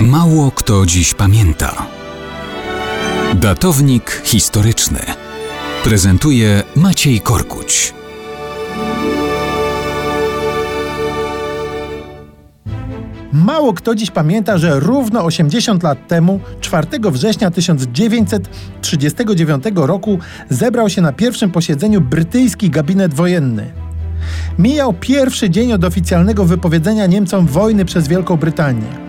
Mało kto dziś pamięta. Datownik historyczny prezentuje Maciej Korkuć. Mało kto dziś pamięta, że równo 80 lat temu, 4 września 1939 roku, zebrał się na pierwszym posiedzeniu brytyjski gabinet wojenny. Mijał pierwszy dzień od oficjalnego wypowiedzenia Niemcom wojny przez Wielką Brytanię.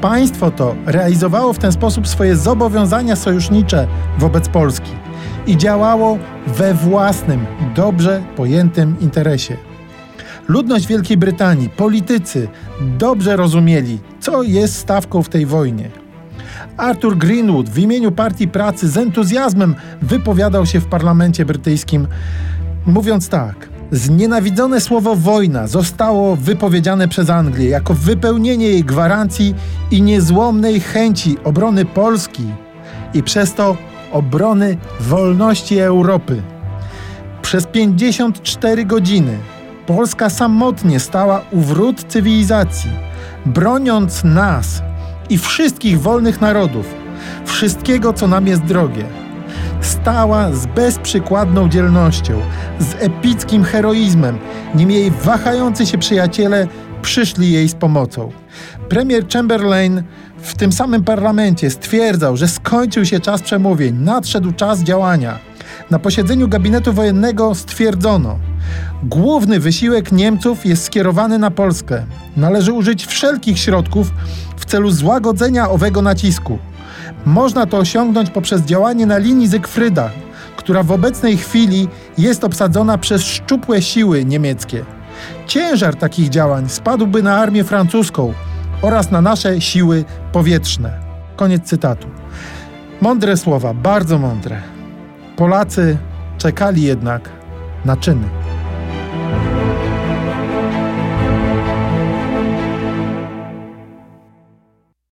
Państwo to realizowało w ten sposób swoje zobowiązania sojusznicze wobec Polski i działało we własnym, dobrze pojętym interesie. Ludność Wielkiej Brytanii, politycy dobrze rozumieli, co jest stawką w tej wojnie. Arthur Greenwood w imieniu Partii Pracy z entuzjazmem wypowiadał się w parlamencie brytyjskim, mówiąc tak: Znienawidzone słowo wojna zostało wypowiedziane przez Anglię jako wypełnienie jej gwarancji i niezłomnej chęci obrony Polski i przez to obrony wolności Europy. Przez 54 godziny Polska samotnie stała u wrót cywilizacji, broniąc nas i wszystkich wolnych narodów, wszystkiego, co nam jest drogie stała z bezprzykładną dzielnością, z epickim heroizmem, nim jej wahający się przyjaciele przyszli jej z pomocą. Premier Chamberlain w tym samym parlamencie stwierdzał, że skończył się czas przemówień, nadszedł czas działania. Na posiedzeniu gabinetu wojennego stwierdzono, główny wysiłek Niemców jest skierowany na Polskę. Należy użyć wszelkich środków w celu złagodzenia owego nacisku. Można to osiągnąć poprzez działanie na linii Zygfryda, która w obecnej chwili jest obsadzona przez szczupłe siły niemieckie. Ciężar takich działań spadłby na armię francuską oraz na nasze siły powietrzne. Koniec cytatu. Mądre słowa, bardzo mądre. Polacy czekali jednak na czyny.